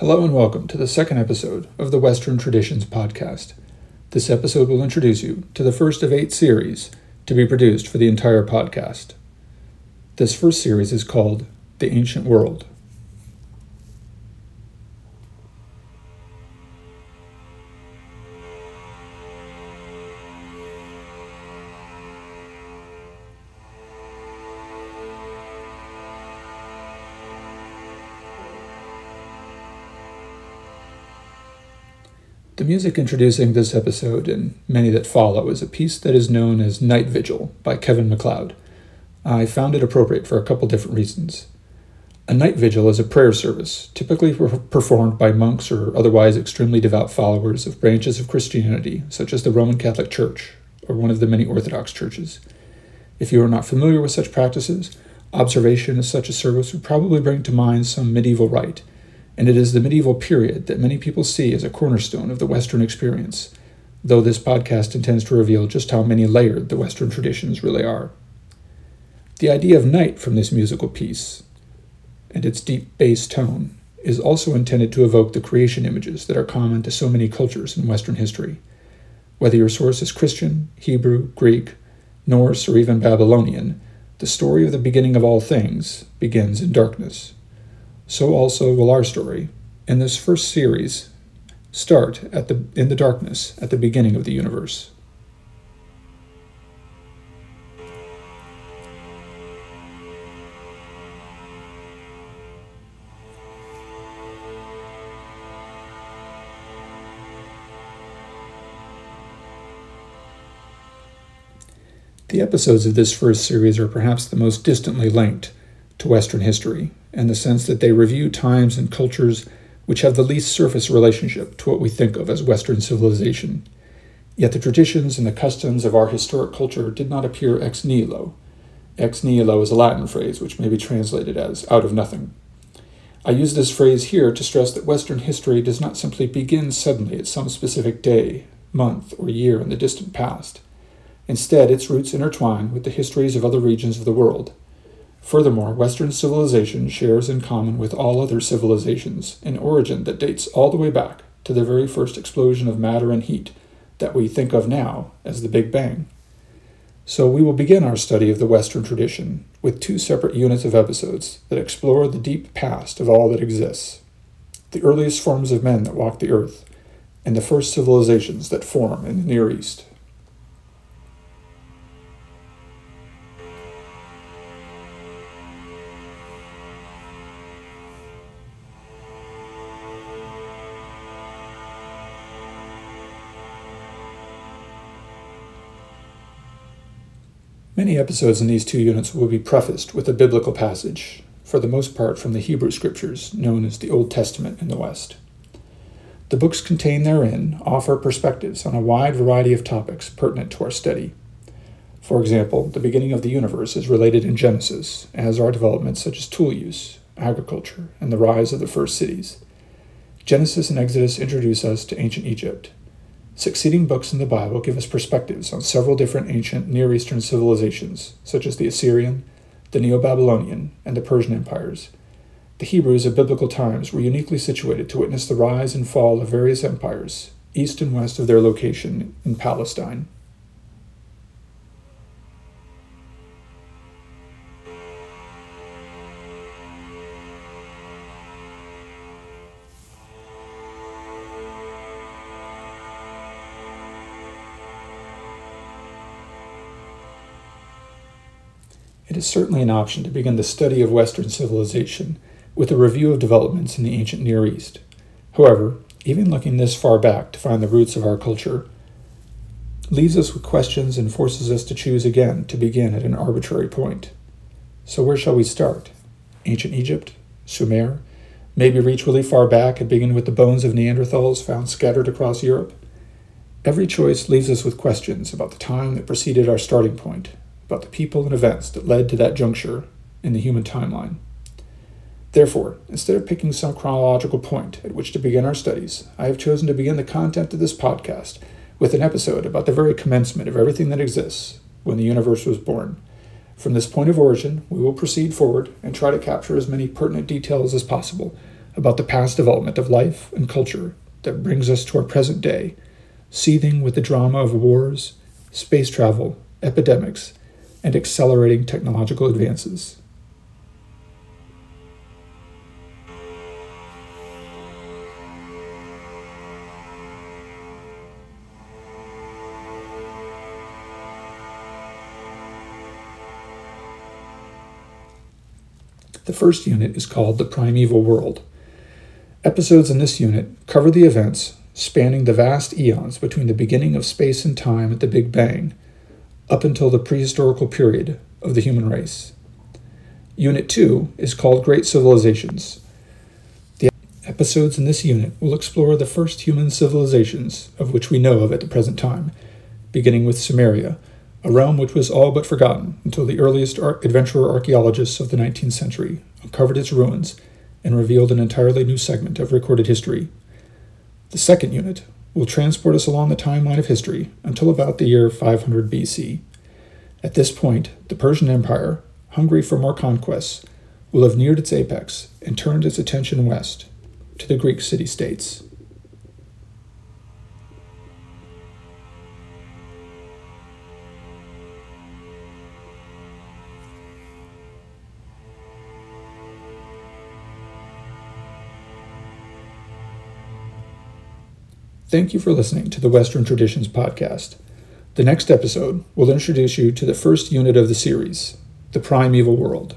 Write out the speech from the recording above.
Hello and welcome to the second episode of the Western Traditions Podcast. This episode will introduce you to the first of eight series to be produced for the entire podcast. This first series is called The Ancient World. The music introducing this episode and many that follow is a piece that is known as Night Vigil by Kevin MacLeod. I found it appropriate for a couple different reasons. A night vigil is a prayer service, typically performed by monks or otherwise extremely devout followers of branches of Christianity, such as the Roman Catholic Church or one of the many Orthodox churches. If you are not familiar with such practices, observation of such a service would probably bring to mind some medieval rite and it is the medieval period that many people see as a cornerstone of the Western experience, though this podcast intends to reveal just how many layered the Western traditions really are. The idea of night from this musical piece, and its deep bass tone, is also intended to evoke the creation images that are common to so many cultures in Western history. Whether your source is Christian, Hebrew, Greek, Norse, or even Babylonian, the story of the beginning of all things begins in darkness so also will our story, in this first series, start at the, in the darkness at the beginning of the universe. The episodes of this first series are perhaps the most distantly linked to Western history, in the sense that they review times and cultures which have the least surface relationship to what we think of as Western civilization. Yet the traditions and the customs of our historic culture did not appear ex nihilo. Ex nihilo is a Latin phrase which may be translated as out of nothing. I use this phrase here to stress that Western history does not simply begin suddenly at some specific day, month, or year in the distant past. Instead, its roots intertwine with the histories of other regions of the world Furthermore, Western civilization shares in common with all other civilizations an origin that dates all the way back to the very first explosion of matter and heat that we think of now as the Big Bang. So, we will begin our study of the Western tradition with two separate units of episodes that explore the deep past of all that exists the earliest forms of men that walked the earth, and the first civilizations that form in the Near East. Many episodes in these two units will be prefaced with a biblical passage, for the most part from the Hebrew Scriptures, known as the Old Testament in the West. The books contained therein offer perspectives on a wide variety of topics pertinent to our study. For example, the beginning of the universe is related in Genesis, as are developments such as tool use, agriculture, and the rise of the first cities. Genesis and Exodus introduce us to ancient Egypt, Succeeding books in the Bible give us perspectives on several different ancient Near Eastern civilizations, such as the Assyrian, the Neo Babylonian, and the Persian empires. The Hebrews of biblical times were uniquely situated to witness the rise and fall of various empires, east and west of their location in Palestine. It is certainly an option to begin the study of Western civilization with a review of developments in the ancient Near East. However, even looking this far back to find the roots of our culture leaves us with questions and forces us to choose again to begin at an arbitrary point. So, where shall we start? Ancient Egypt? Sumer? Maybe reach really far back and begin with the bones of Neanderthals found scattered across Europe? Every choice leaves us with questions about the time that preceded our starting point about the people and events that led to that juncture in the human timeline. Therefore, instead of picking some chronological point at which to begin our studies, I have chosen to begin the content of this podcast with an episode about the very commencement of everything that exists when the universe was born. From this point of origin, we will proceed forward and try to capture as many pertinent details as possible about the past development of life and culture that brings us to our present day, seething with the drama of wars, space travel, epidemics, and accelerating technological advances. The first unit is called The Primeval World. Episodes in this unit cover the events spanning the vast eons between the beginning of space and time at the Big Bang up until the prehistorical period of the human race. Unit 2 is called Great Civilizations. The episodes in this unit will explore the first human civilizations of which we know of at the present time, beginning with Sumeria a realm which was all but forgotten until the earliest ar- adventurer archaeologists of the 19th century uncovered its ruins and revealed an entirely new segment of recorded history. The second unit will transport us along the timeline of history until about the year 500 BC. At this point, the Persian Empire, hungry for more conquests, will have neared its apex and turned its attention west to the Greek city states. Thank you for listening to the Western Traditions podcast. The next episode will introduce you to the first unit of the series, The Primeval World.